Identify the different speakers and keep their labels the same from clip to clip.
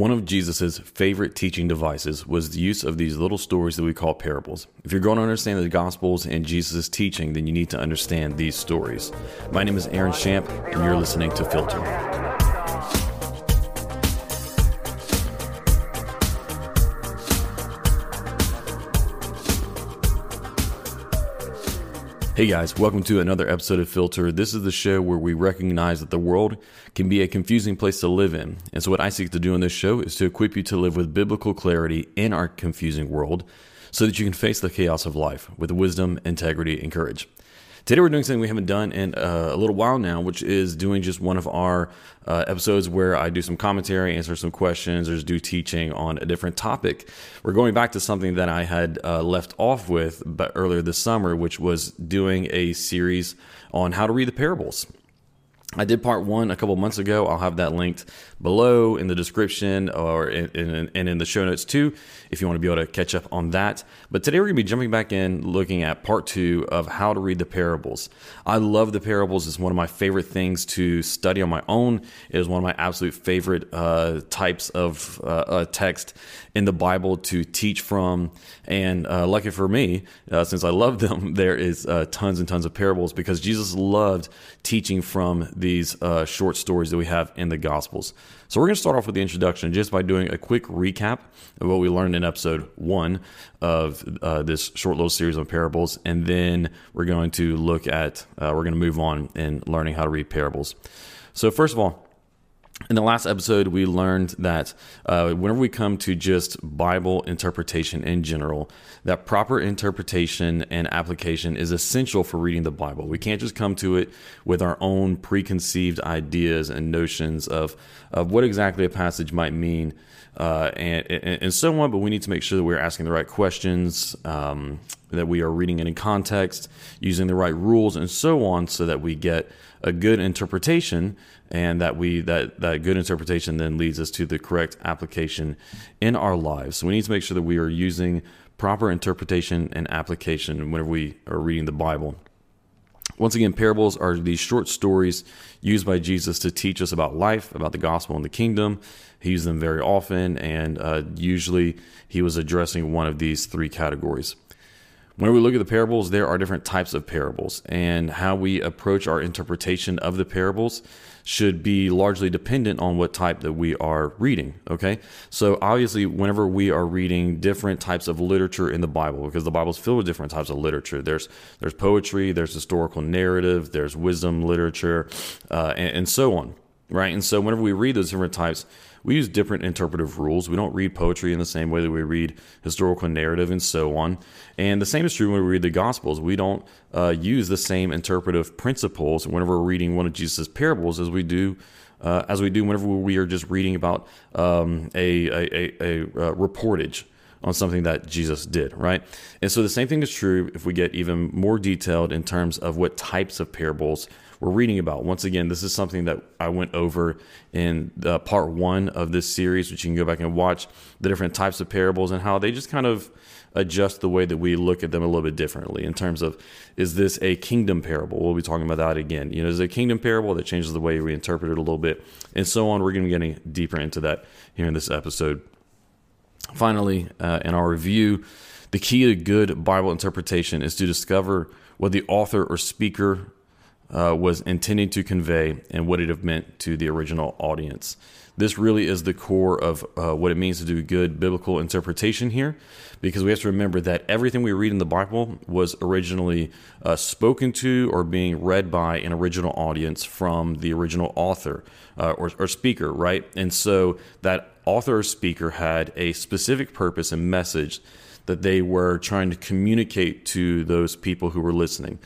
Speaker 1: One of Jesus' favorite teaching devices was the use of these little stories that we call parables. If you're going to understand the Gospels and Jesus' teaching, then you need to understand these stories. My name is Aaron Shamp, and you're listening to Filter. Hey guys, welcome to another episode of Filter. This is the show where we recognize that the world can be a confusing place to live in. And so, what I seek to do in this show is to equip you to live with biblical clarity in our confusing world so that you can face the chaos of life with wisdom, integrity, and courage. Today, we're doing something we haven't done in uh, a little while now, which is doing just one of our uh, episodes where I do some commentary, answer some questions, or just do teaching on a different topic. We're going back to something that I had uh, left off with but earlier this summer, which was doing a series on how to read the parables. I did part one a couple months ago. I'll have that linked below in the description or in, in, and in the show notes too, if you want to be able to catch up on that. But today we're going to be jumping back in, looking at part two of how to read the parables. I love the parables. It's one of my favorite things to study on my own. It is one of my absolute favorite uh, types of uh, text in the Bible to teach from. And uh, lucky for me, uh, since I love them, there is uh, tons and tons of parables because Jesus loved teaching from these uh, short stories that we have in the Gospels. So we're going to start off with the introduction just by doing a quick recap of what we learned in episode one of uh, this short little series on parables, and then we're going to look at uh, we're going to move on in learning how to read parables. So first of all in the last episode, we learned that uh, whenever we come to just Bible interpretation in general, that proper interpretation and application is essential for reading the Bible. We can't just come to it with our own preconceived ideas and notions of, of what exactly a passage might mean uh, and, and, and, so on, but we need to make sure that we're asking the right questions, um, that we are reading it in context, using the right rules, and so on, so that we get a good interpretation and that we that that good interpretation then leads us to the correct application in our lives. So we need to make sure that we are using proper interpretation and application whenever we are reading the Bible. Once again, parables are these short stories used by Jesus to teach us about life, about the gospel and the kingdom. He used them very often, and uh, usually he was addressing one of these three categories. When we look at the parables, there are different types of parables, and how we approach our interpretation of the parables should be largely dependent on what type that we are reading. Okay, so obviously, whenever we are reading different types of literature in the Bible, because the Bible is filled with different types of literature. There's there's poetry, there's historical narrative, there's wisdom literature, uh, and, and so on. Right, and so whenever we read those different types, we use different interpretive rules. We don't read poetry in the same way that we read historical narrative and so on. And the same is true when we read the Gospels. We don't uh, use the same interpretive principles whenever we're reading one of Jesus' parables as we do. Uh, as we do whenever we are just reading about um, a, a, a, a uh, reportage on something that Jesus did, right? And so the same thing is true if we get even more detailed in terms of what types of parables we're reading about. Once again, this is something that I went over in the part one of this series, which you can go back and watch the different types of parables and how they just kind of adjust the way that we look at them a little bit differently in terms of is this a kingdom parable? We'll be talking about that again. You know, is it a kingdom parable that changes the way we interpret it a little bit and so on. We're going to be getting deeper into that here in this episode. Finally, uh, in our review, the key to good Bible interpretation is to discover what the author or speaker uh, was intending to convey and what it have meant to the original audience. This really is the core of uh, what it means to do good biblical interpretation here, because we have to remember that everything we read in the Bible was originally uh, spoken to or being read by an original audience from the original author uh, or, or speaker, right? And so that author or speaker had a specific purpose and message that they were trying to communicate to those people who were listening.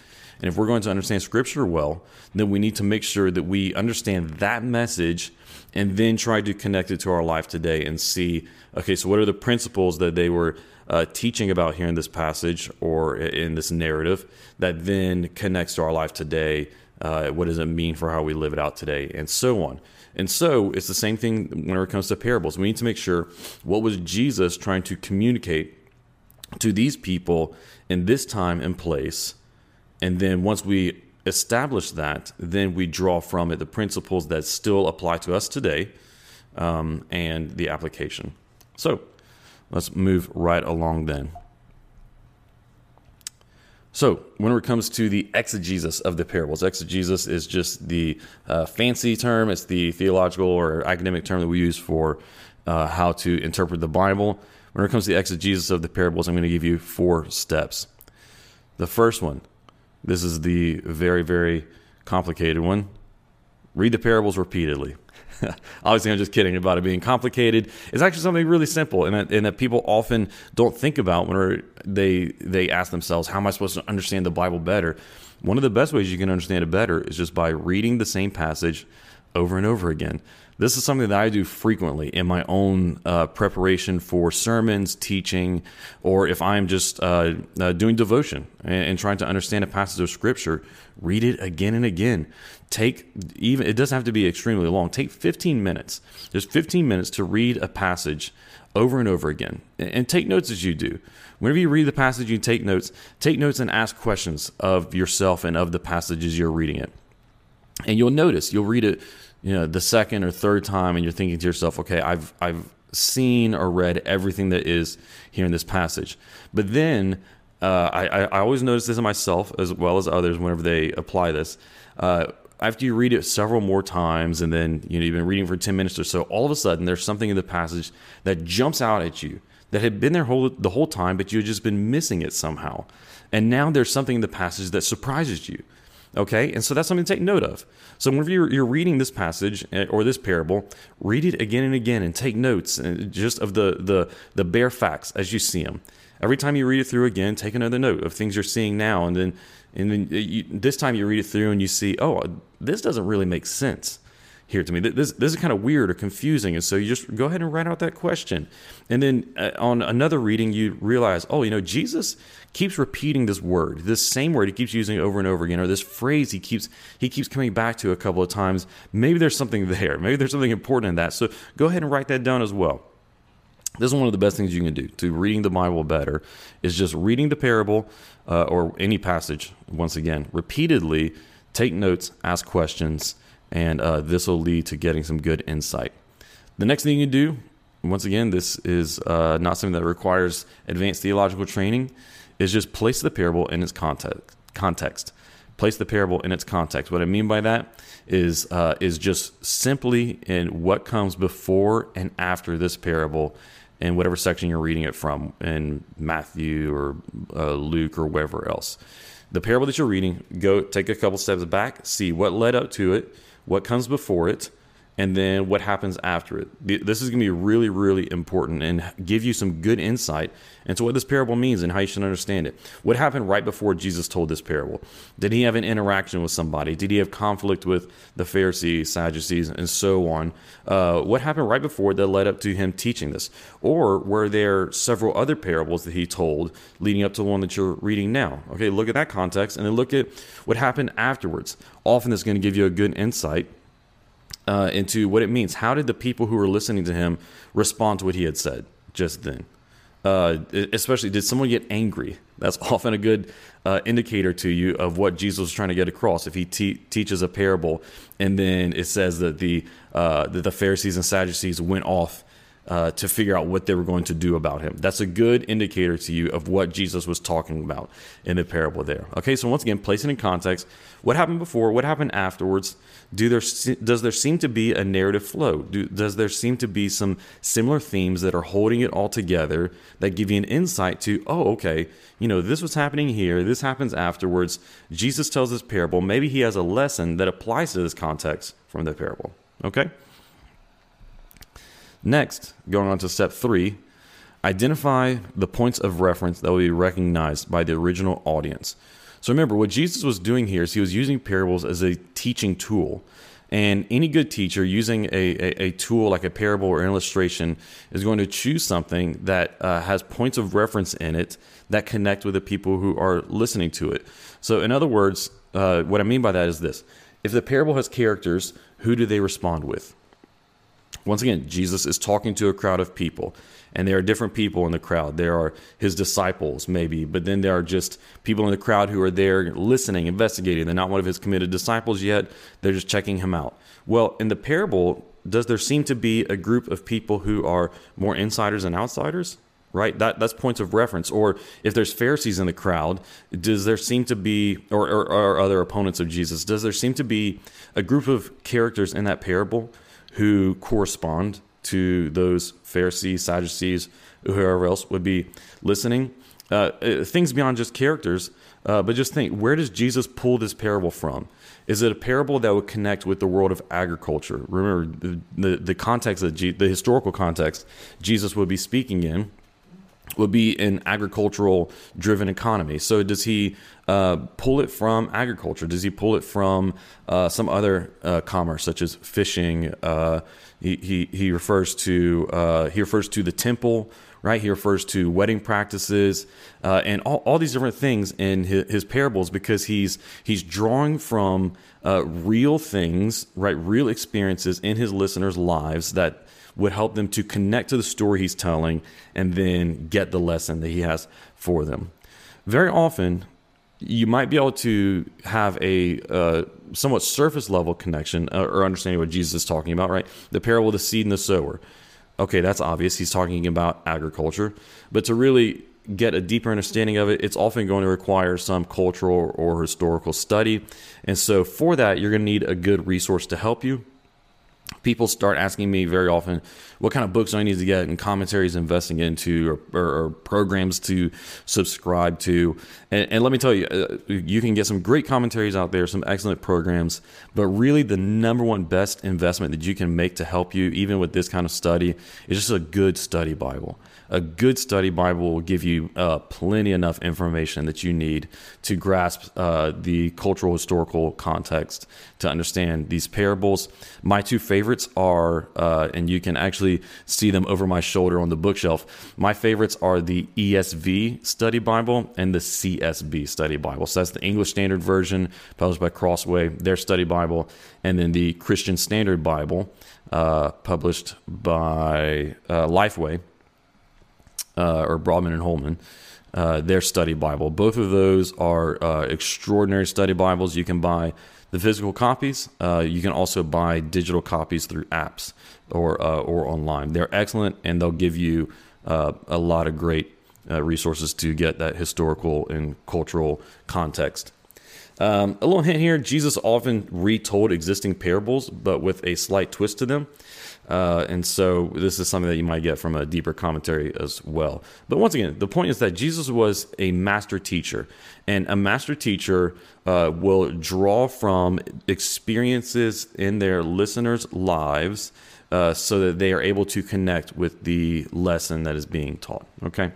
Speaker 1: And if we're going to understand Scripture well, then we need to make sure that we understand that message and then try to connect it to our life today and see okay, so what are the principles that they were uh, teaching about here in this passage or in this narrative that then connects to our life today? Uh, what does it mean for how we live it out today? And so on. And so it's the same thing whenever it comes to parables. We need to make sure what was Jesus trying to communicate to these people in this time and place and then once we establish that, then we draw from it the principles that still apply to us today um, and the application. So let's move right along then. So, when it comes to the exegesis of the parables, exegesis is just the uh, fancy term. It's the theological or academic term that we use for uh, how to interpret the Bible. When it comes to the exegesis of the parables, I'm going to give you four steps. The first one, this is the very, very complicated one. Read the parables repeatedly. Obviously, I'm just kidding about it being complicated. It's actually something really simple, and that, and that people often don't think about when they they ask themselves, "How am I supposed to understand the Bible better?" One of the best ways you can understand it better is just by reading the same passage over and over again. This is something that I do frequently in my own uh, preparation for sermons, teaching, or if I'm just uh, uh, doing devotion and, and, trying to understand a passage of scripture. Read it again and again. Take even it doesn't have to be extremely long. Take 15 minutes, just 15 minutes to read a passage over and over again, and, and take notes as you do. Whenever you read the passage, you take notes. Take notes and ask questions of yourself and of the passages you're reading it. And you'll notice you'll read it you know the second or third time and you're thinking to yourself okay i've i've seen or read everything that is here in this passage. But then uh, I, I always notice this in myself as well as others whenever they apply this. Uh, after you read it several more times and then you know you've been reading for 10 minutes or so all of a sudden there's something in the passage that jumps out at you that had been there whole, the whole time but you had just been missing it somehow. And now there's something in the passage that surprises you Okay, and so that's something to take note of. So whenever you're, you're reading this passage eh, or this parable, read it again and again and take notes eh, just of the the the bare facts as you see them. Every time you read it through again, take another note of things you're seeing now, and then and then eh, you, this time you read it through and you see, oh, this doesn't really make sense here to me. This, this is kind of weird or confusing. And so you just go ahead and write out that question. And then uh, on another reading, you realize, oh, you know, Jesus keeps repeating this word, this same word. He keeps using over and over again, or this phrase he keeps he keeps coming back to a couple of times. Maybe there's something there. Maybe there's something important in that. So go ahead and write that down as well. This is one of the best things you can do to reading the Bible better is just reading the parable uh, or any passage once again repeatedly. Take notes, ask questions, and uh, this will lead to getting some good insight. The next thing you do, once again, this is uh, not something that requires advanced theological training, is just place the parable in its context. context. Place the parable in its context. What I mean by that is uh, is just simply in what comes before and after this parable in whatever section you're reading it from in Matthew or uh, Luke or wherever else. The parable that you're reading, go take a couple steps back, see what led up to it, what comes before it, and then what happens after it. This is going to be really, really important and give you some good insight into what this parable means and how you should understand it. What happened right before Jesus told this parable? Did he have an interaction with somebody? Did he have conflict with the Pharisees, Sadducees, and so on? Uh, what happened right before that led up to him teaching this? Or were there several other parables that he told leading up to the one that you're reading now? Okay, look at that context and then look at what happened afterwards. Often it's going to give you a good insight uh, into what it means. How did the people who were listening to him respond to what he had said just then? Uh, especially, did someone get angry? That's often a good uh, indicator to you of what Jesus was trying to get across. If he te- teaches a parable, and then it says that the uh, that the Pharisees and Sadducees went off uh, to figure out what they were going to do about him. That's a good indicator to you of what Jesus was talking about in the parable there. Okay, so once again, place it in context. What happened before? What happened afterwards? Do there does there seem to be a narrative flow? Do, does there seem to be some similar themes that are holding it all together that give you an insight to, oh, okay, you know, this was happening here, this happens afterwards. Jesus tells this parable. Maybe he has a lesson that applies to this context from the parable. Okay? Next, going on to step three, identify the points of reference that will be recognized by the original audience. So remember, what Jesus was doing here is he was using parables as a teaching tool. And any good teacher using a, a, a tool like a parable or an illustration is going to choose something that uh, has points of reference in it that connect with the people who are listening to it. So, in other words, uh, what I mean by that is this if the parable has characters, who do they respond with? Once again, Jesus is talking to a crowd of people, and there are different people in the crowd. There are his disciples, maybe, but then there are just people in the crowd who are there listening, investigating. They're not one of his committed disciples yet, they're just checking him out. Well, in the parable, does there seem to be a group of people who are more insiders and outsiders? Right, that that's points of reference. Or if there's Pharisees in the crowd, does there seem to be, or, or, or other opponents of Jesus, does there seem to be a group of characters in that parable who correspond to those Pharisees, Sadducees, whoever else would be listening? Uh, uh things beyond just characters, uh, but just think: where does Jesus pull this parable from? is it a parable that would connect with the world of agriculture? Remember the, the, context of G, the historical context Jesus would be speaking in would be an agricultural driven economy. So does he uh, pull it from agriculture? Does he pull it from uh, some other uh, commerce such as fishing? Uh, he, he, he refers to uh, he refers to the temple right? He refers to wedding practices uh, and all, all these different things in his, his parables because he's he's drawing from real things, right? Real experiences in his listeners' lives that would help them to connect to the story he's telling and then get the lesson that he has for them. Very often, you might be able to have a uh, somewhat surface level connection uh, or understanding what Jesus is talking about, right? The parable of the seed and the sower okay, that's obvious. He's talking about agriculture. But to really get a deeper understanding of it, it's often going to require some cultural or historical study. And so, for that, you're going to need a good resource to help you people start asking me very often what kind of books do I need to get and commentaries investing into or, or, or programs to subscribe to. And, and let me tell you, uh, you can get some great commentaries out there, some excellent programs, but really the number one best investment that you can make to help you, even with this kind of study, is just a good study Bible a good study Bible will give you uh, plenty enough information that you need to grasp uh, the cultural historical context to understand these parables. My two favorites are, uh, and you can actually see them over my shoulder on the bookshelf. My favorites are the ESV Study Bible and the CSB Study Bible. So that's the English Standard Version, published by Crossway, their study Bible, and then the Christian Standard Bible, uh, published by uh, Lifeway uh, or Broadman and Holman. Uh, their study Bible. Both of those are uh, extraordinary study Bibles. You can buy the physical copies. Uh, you can also buy digital copies through apps or uh, or online. They're excellent, and they'll give you uh, a lot of great resources to get that historical and cultural context. Um, a little hint here: Jesus often retold existing parables, but with a slight twist to them. Uh, and so this is something that you might get from a deeper commentary as well. But once again, the point is that Jesus was a master teacher, and a master teacher uh, will draw from experiences in their listeners' lives uh, so that they are able to connect with the lesson that is being taught. Okay.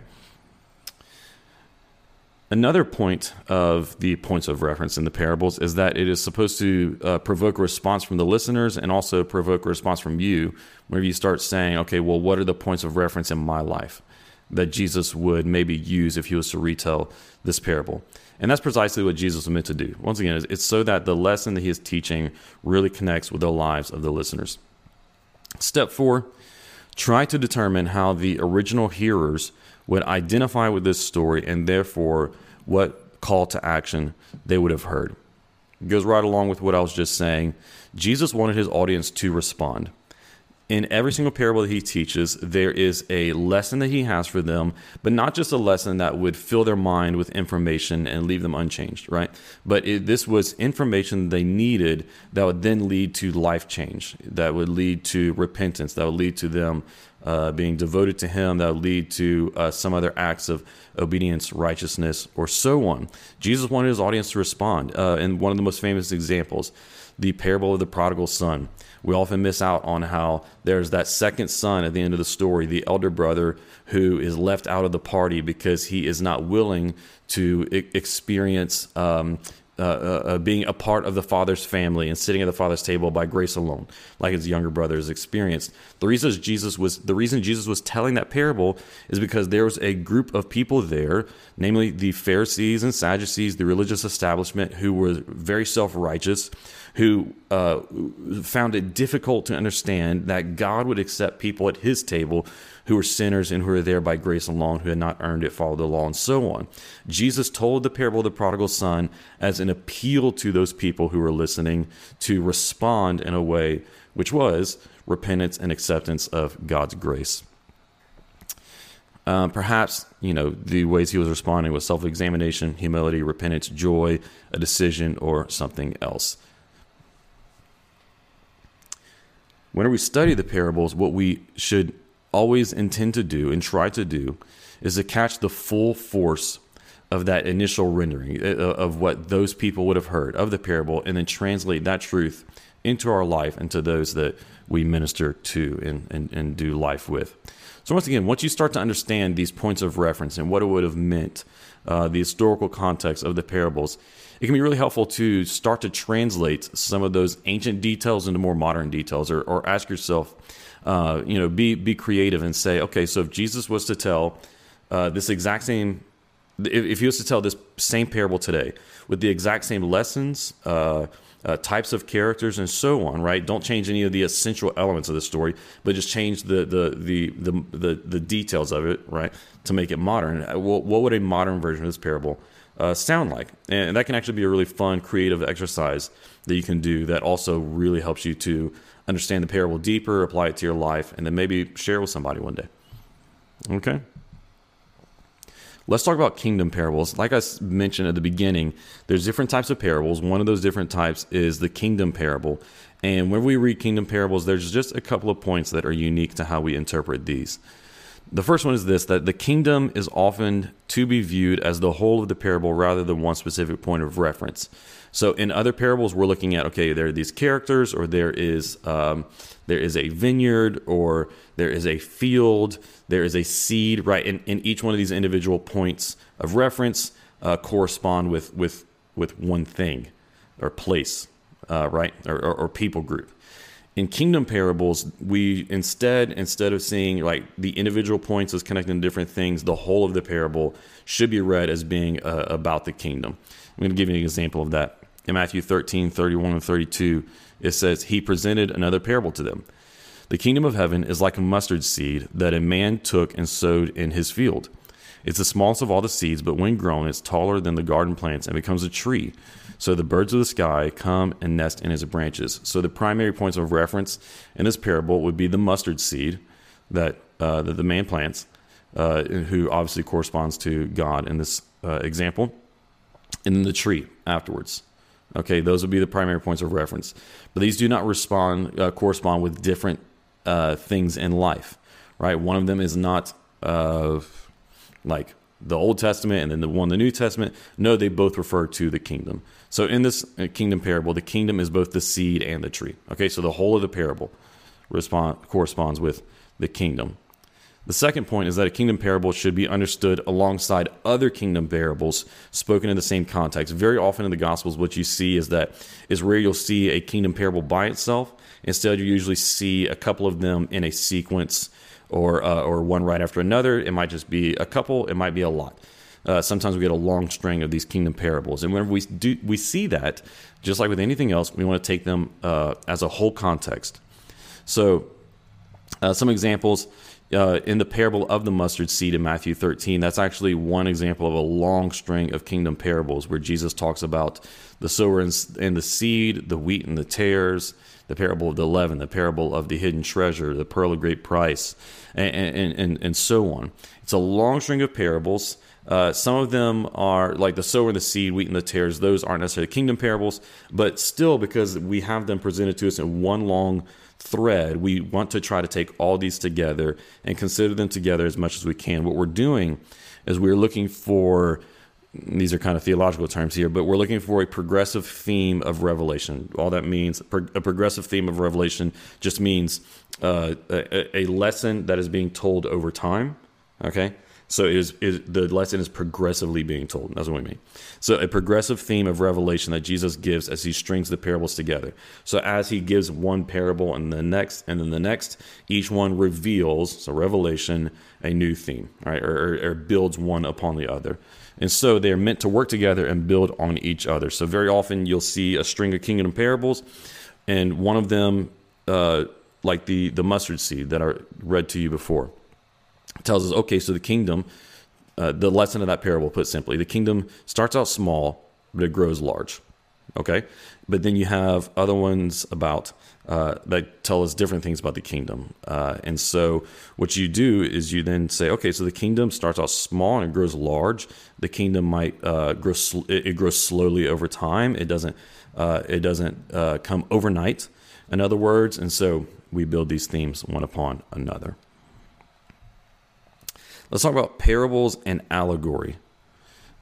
Speaker 1: Another point of the points of reference in the parables is that it is supposed to uh, provoke a response from the listeners and also provoke a response from you whenever you start saying, okay, well, what are the points of reference in my life that Jesus would maybe use if he was to retell this parable? And that's precisely what Jesus was meant to do. Once again, it's so that the lesson that he is teaching really connects with the lives of the listeners. Step four try to determine how the original hearers would identify with this story and therefore what call to action they would have heard. It goes right along with what I was just saying. Jesus wanted his audience to respond in every single parable that he teaches, there is a lesson that he has for them, but not just a lesson that would fill their mind with information and leave them unchanged, right? But it, this was information they needed that would then lead to life change, that would lead to repentance, that would lead to them uh, being devoted to him, that would lead to uh, some other acts of obedience, righteousness, or so on. Jesus wanted his audience to respond. Uh, and one of the most famous examples, the parable of the prodigal son we often miss out on how there's that second son at the end of the story, the elder brother who is left out of the party because he is not willing to experience um, uh, uh, uh, being a part of the father's family and sitting at the father's table by grace alone, like his younger brothers experienced. The reason Jesus was the reason Jesus was telling that parable is because there was a group of people there, namely the Pharisees and Sadducees, the religious establishment, who were very self righteous who uh, found it difficult to understand that God would accept people at his table who were sinners and who were there by grace alone, who had not earned it, followed the law, and so on. Jesus told the parable of the prodigal son as an appeal to those people who were listening to respond in a way which was repentance and acceptance of God's grace. Uh, perhaps, you know, the ways he was responding was self examination, humility, repentance, joy, a decision, or something else. Whenever we study the parables, what we should always intend to do and try to do is to catch the full force of that initial rendering uh, of what those people would have heard of the parable and then translate that truth into our life and to those that we minister to and, and, and do life with. So, once again, once you start to understand these points of reference and what it would have meant, uh, the historical context of the parables, it can be really helpful to start to translate some of those ancient details into more modern details or, or ask yourself, uh, you know, be, be creative and say, okay, so if Jesus was to tell uh, this exact same if, if he was to tell this same parable today with the exact same lessons, uh, uh, types of characters, and so on, right? Don't change any of the essential elements of the story, but just change the the the the the, the details of it, right, to make it modern. Uh, what, what would a modern version of this parable uh, sound like? And that can actually be a really fun, creative exercise that you can do. That also really helps you to understand the parable deeper, apply it to your life, and then maybe share with somebody one day. Okay. Let's talk about kingdom parables. Like I mentioned at the beginning, there's different types of parables. One of those different types is the kingdom parable. And when we read kingdom parables, there's just a couple of points that are unique to how we interpret these. The first one is this that the kingdom is often to be viewed as the whole of the parable rather than one specific point of reference. So in other parables, we're looking at okay, there are these characters, or there is um, there is a vineyard, or there is a field, there is a seed, right? And, and each one of these individual points of reference uh, correspond with with with one thing or place, uh, right, or, or, or people group in kingdom parables we instead instead of seeing like the individual points as connecting different things the whole of the parable should be read as being uh, about the kingdom. I'm going to give you an example of that. In matthew 13 31 and 32 it says he presented another parable to them. The kingdom of heaven is like a mustard seed that a man took and sowed in his field. It's the smallest of all the seeds but when grown it's taller than the garden plants and becomes a tree so the birds of the sky come and nest in his branches. So the primary points of reference in this parable would be the mustard seed that, uh, that the man plants, uh, who obviously corresponds to God in this uh, example, and then the tree afterwards. Okay, those would be the primary points of reference. But these do not respond uh, correspond with different uh, things in life, right? One of them is not uh, like the Old Testament and then the one the New Testament. No, they both refer to the kingdom. So in this uh, kingdom parable, the kingdom is both the seed and the tree. Okay, so the whole of the parable respond, corresponds with the kingdom. The second point is that a kingdom parable should be understood alongside other kingdom parables spoken in the same context. Very often in the Gospels, what you see is that is where you'll see a kingdom parable by itself. Instead, you usually see a couple of them in a sequence or uh, or one right after another. It might just be a couple. It might be a lot. Uh, sometimes we get a long string of these kingdom parables, and whenever we do we see that, just like with anything else, we want to take them uh, as a whole context. So, uh, some examples. Uh, in the parable of the mustard seed in Matthew 13, that's actually one example of a long string of kingdom parables where Jesus talks about the sower and, and the seed, the wheat and the tares, the parable of the leaven, the parable of the hidden treasure, the pearl of great price, and, and, and, and so on. It's a long string of parables. Uh, some of them are like the sower and the seed, wheat and the tares. Those aren't necessarily kingdom parables, but still, because we have them presented to us in one long thread, we want to try to take all these together and consider them together as much as we can. What we're doing is we're looking for these are kind of theological terms here, but we're looking for a progressive theme of revelation. All that means, a progressive theme of revelation just means uh, a, a, lesson that is being told over time. Okay, so it is, the lesson is progressively being told. That's what we mean. So a progressive theme of revelation that Jesus gives as he strings the parables together. So as he gives one parable and the next and then the next, each one reveals so revelation a new theme, right, or, or, or builds one upon the other. And so they're meant to work together and build on each other. So very often you'll see a string of kingdom parables, and one of them, uh, like the the mustard seed that I read to you before, tells us okay. So the kingdom, uh, the lesson of that parable, put simply, the kingdom starts out small, but it grows large. Okay, but then you have other ones about uh, that tell us different things about the kingdom. Uh, and so what you do is you then say, okay, so the kingdom starts out small and it grows large. The kingdom might uh, grow sl- it, grows slowly over time. It doesn't uh, it doesn't uh, come overnight. In other words, and so we build these themes one upon another. Let's talk about parables and allegory.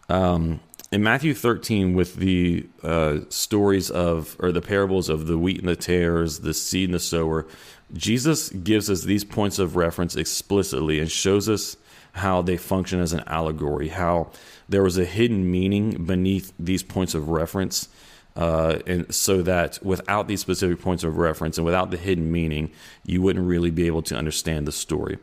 Speaker 1: Um, in Matthew 13, with the uh, stories of, or the parables of the wheat and the tares, the seed and the sower, Jesus gives us these points of reference explicitly and shows us how they function as an allegory, how there was a hidden meaning beneath these points of reference. Uh, and so that without these specific points of reference and without the hidden meaning, you wouldn't really be able to understand the story.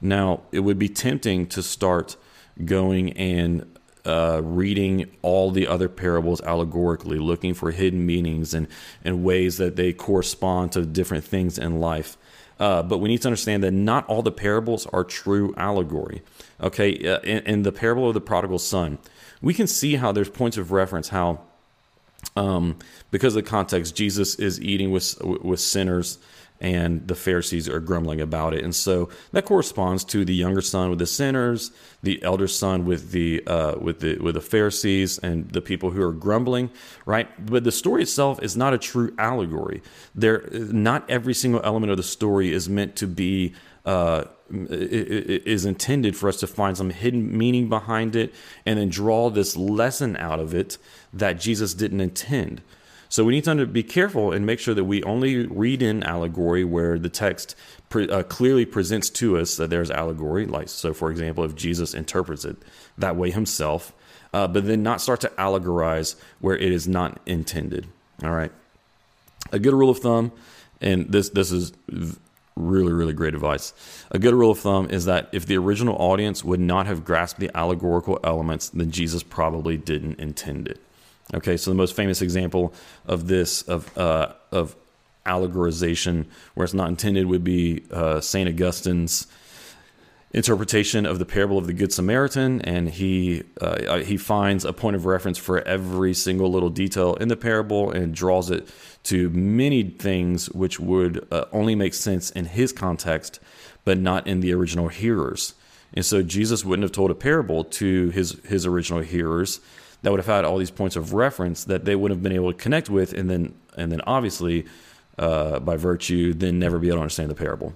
Speaker 1: Now, it would be tempting to start going and uh, reading all the other parables allegorically, looking for hidden meanings and, and ways that they correspond to different things in life. Uh, but we need to understand that not all the parables are true allegory. Okay, uh, in, in, the parable of the prodigal son, we can see how there's points of reference how, um, because of the context, Jesus is eating with with sinners and the Pharisees are grumbling about it. And so that corresponds to the younger son with the sinners, the elder son with the uh, with the with the Pharisees and the people who are grumbling, right? But the story itself is not a true allegory. There, not every single element of the story is meant to be. Uh, is intended for us to find some hidden meaning behind it and then draw this lesson out of it that Jesus didn't intend. So we need to be careful and make sure that we only read in allegory where the text pre- uh, clearly presents to us that there's allegory. Like so, for example, if Jesus interprets it that way himself, uh, but then not start to allegorize where it is not intended. All right. A good rule of thumb, and this this is really really great advice. A good rule of thumb is that if the original audience would not have grasped the allegorical elements, then Jesus probably didn't intend it. Okay, so the most famous example of this of uh, of allegorization, where it's not intended, would be uh, Saint Augustine's interpretation of the parable of the Good Samaritan, and he uh, he finds a point of reference for every single little detail in the parable and draws it to many things which would uh, only make sense in his context, but not in the original hearers. And so Jesus wouldn't have told a parable to his his original hearers that would have had all these points of reference that they would have been able to connect with, and then and then obviously uh, by virtue then never be able to understand the parable.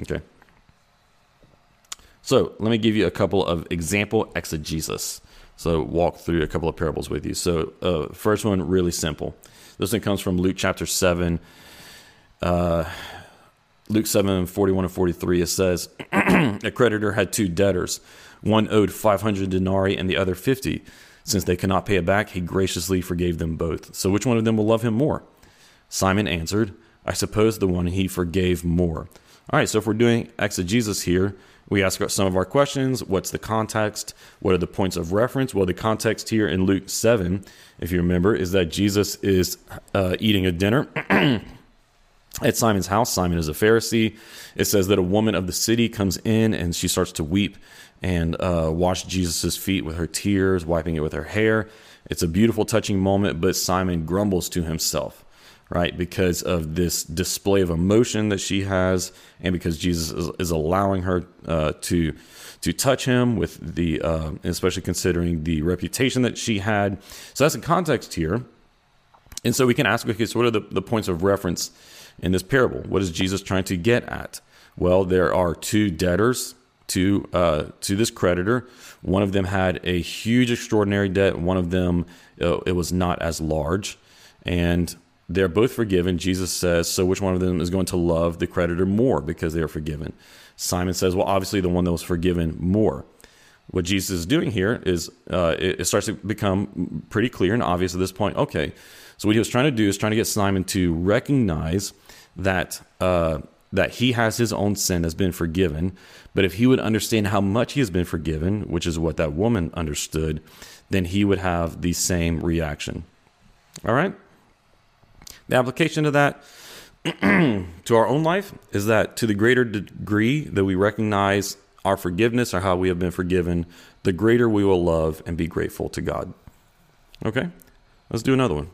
Speaker 1: Okay. So let me give you a couple of example exegesis. So walk through a couple of parables with you. So uh, first one really simple. This one comes from Luke chapter seven. Uh, Luke 7 41 and 43, it says, A creditor had two debtors. One owed 500 denarii and the other 50. Since they cannot pay it back, he graciously forgave them both. So which one of them will love him more? Simon answered, I suppose the one he forgave more. All right, so if we're doing exegesis here, we ask some of our questions. What's the context? What are the points of reference? Well, the context here in Luke 7, if you remember, is that Jesus is uh, eating a dinner at Simon's house. Simon is a Pharisee. It says that a woman of the city comes in and she starts to weep and uh, washed Jesus' feet with her tears, wiping it with her hair. It's a beautiful, touching moment, but Simon grumbles to himself, right? Because of this display of emotion that she has, and because Jesus is, is allowing her uh, to to touch him with the, uh, especially considering the reputation that she had. So that's the context here. And so we can ask, okay, so what are the, the points of reference in this parable? What is Jesus trying to get at? Well, there are two debtors to uh, to this creditor. One of them had a huge, extraordinary debt. One of them uh, it was not as large, and they're both forgiven. Jesus says, "So which one of them is going to love the creditor more because they are forgiven?" Simon says, "Well, obviously the one that was forgiven more." What Jesus is doing here is uh, it, it starts to become pretty clear and obvious at this point. Okay, so what he was trying to do is trying to get Simon to recognize that uh, that he has his own sin has been forgiven. But if he would understand how much he has been forgiven, which is what that woman understood, then he would have the same reaction. All right? The application of that to our own life is that to the greater degree that we recognize our forgiveness or how we have been forgiven, the greater we will love and be grateful to God. Okay? Let's do another one.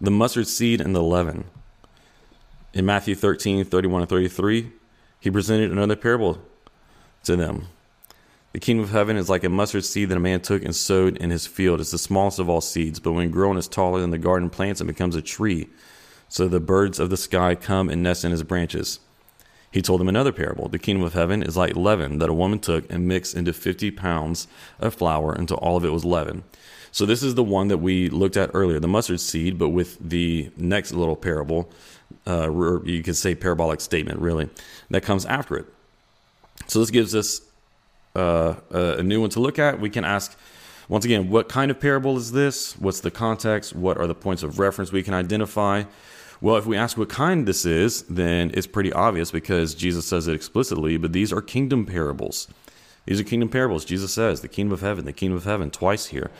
Speaker 1: the mustard seed and the leaven. In Matthew 13, 31 and 33, he presented another parable to them. The kingdom of heaven is like a mustard seed that a man took and sowed in his field. It's the smallest of all seeds, but when grown is taller than the garden plants and becomes a tree. So the birds of the sky come and nest in his branches. He told them another parable. The kingdom of heaven is like leaven that a woman took and mixed into 50 pounds of flour until all of it was leaven. So this is the one that we looked at earlier, the mustard seed, but with the next little parable, uh, you could say parabolic statement, really, that comes after it. So this gives us uh, a new one to look at. We can ask, once again, what kind of parable is this? What's the context? What are the points of reference we can identify? Well, if we ask what kind this is, then it's pretty obvious because Jesus says it explicitly, but these are kingdom parables. These are kingdom parables. Jesus says the kingdom of heaven, the kingdom of heaven, twice here.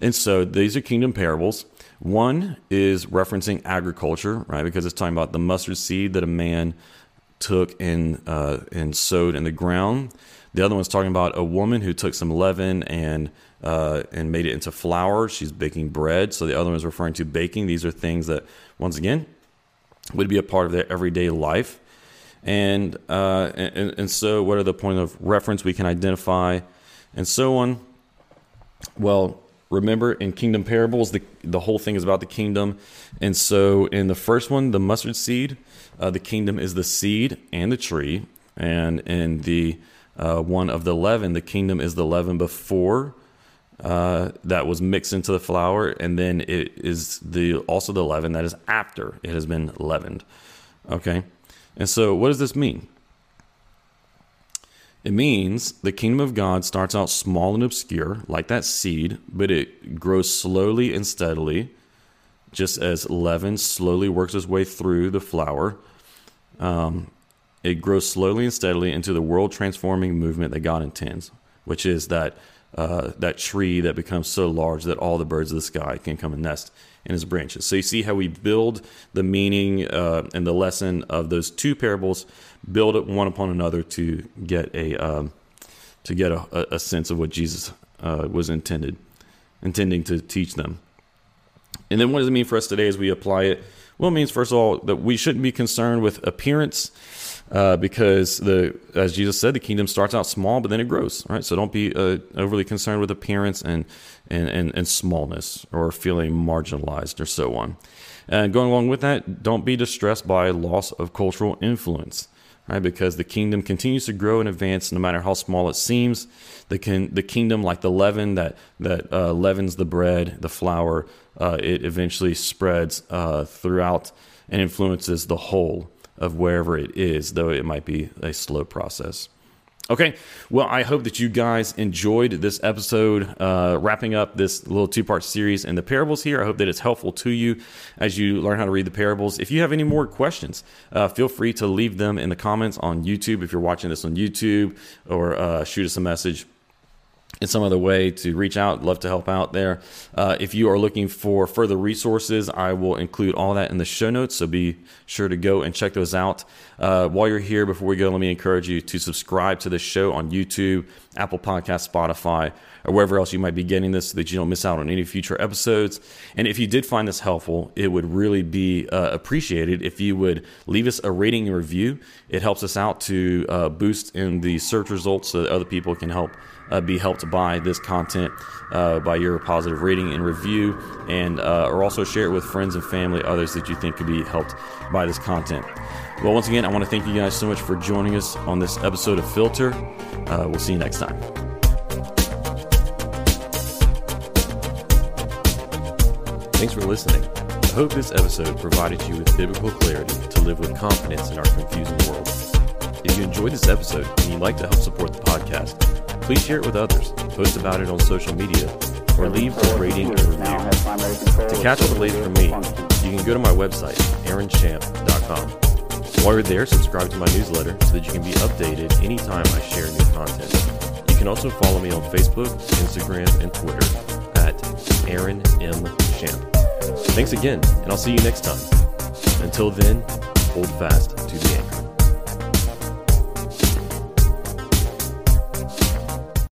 Speaker 1: And so these are kingdom parables. One is referencing agriculture, right? Because it's talking about the mustard seed that a man took and uh, and sowed in the ground. The other one's talking about a woman who took some leaven and uh, and made it into flour. She's baking bread. So the other one is referring to baking. These are things that, once again, would be a part of their everyday life. And, uh, and, and so, what are the point of reference we can identify, and so on? Well, remember in kingdom parables, the the whole thing is about the kingdom, and so in the first one, the mustard seed, uh, the kingdom is the seed and the tree, and in the uh, one of the leaven, the kingdom is the leaven before uh, that was mixed into the flour, and then it is the also the leaven that is after it has been leavened. Okay. And so, what does this mean? It means the kingdom of God starts out small and obscure, like that seed, but it grows slowly and steadily, just as leaven slowly works its way through the flour. Um, it grows slowly and steadily into the world transforming movement that God intends, which is that uh, that tree that becomes so large that all the birds of the sky can come and nest in its branches. So you see how we build the meaning uh, and the lesson of those two parables, build it one upon another to get a um, to get a, a, sense of what Jesus uh, was intended intending to teach them. And then what does it mean for us today as we apply it? Well, it means first of all that we shouldn't be concerned with appearance uh, because the as Jesus said, the kingdom starts out small, but then it grows. Right, so don't be uh, overly concerned with appearance and, and and and smallness or feeling marginalized or so on. And going along with that, don't be distressed by loss of cultural influence. Right, because the kingdom continues to grow and advance no matter how small it seems. The, can, the kingdom, like the leaven that, that uh, leavens the bread, the flour, uh, it eventually spreads uh, throughout and influences the whole of wherever it is, though it might be a slow process. Okay, well, I hope that you guys enjoyed this episode, uh, wrapping up this little two part series and the parables here. I hope that it's helpful to you as you learn how to read the parables. If you have any more questions, uh, feel free to leave them in the comments on YouTube if you're watching this on YouTube or uh, shoot us a message in some other way to reach out. Love to help out there. Uh, if you are looking for further resources, I will include all that in the show notes. So be sure to go and check those out. Uh, while you're here, before we go, let me encourage you to subscribe to this show on YouTube, Apple Podcast, Spotify, or wherever else you might be getting this so that you don't miss out on any future episodes. And if you did find this helpful, it would really be uh, appreciated if you would leave us a rating and review. It helps us out to uh, boost in the search results so that other people can help uh, be helped by this content uh, by your positive rating and review, and uh, or also share it with friends and family, others that you think could be helped by this content. Well, once again, I want to thank you guys so much for joining us on this episode of Filter. Uh, we'll see you next time. Thanks for listening. I hope this episode provided you with biblical clarity to live with confidence in our confusing world. You enjoyed this episode and you'd like to help support the podcast, please share it with others, post about it on social media, or leave a rating and review. To catch all the latest from me, you can go to my website, aaronshamp.com. While you're there, subscribe to my newsletter so that you can be updated anytime I share new content. You can also follow me on Facebook, Instagram, and Twitter at Aaron M. Shamp. Thanks again, and I'll see you next time. Until then, hold fast.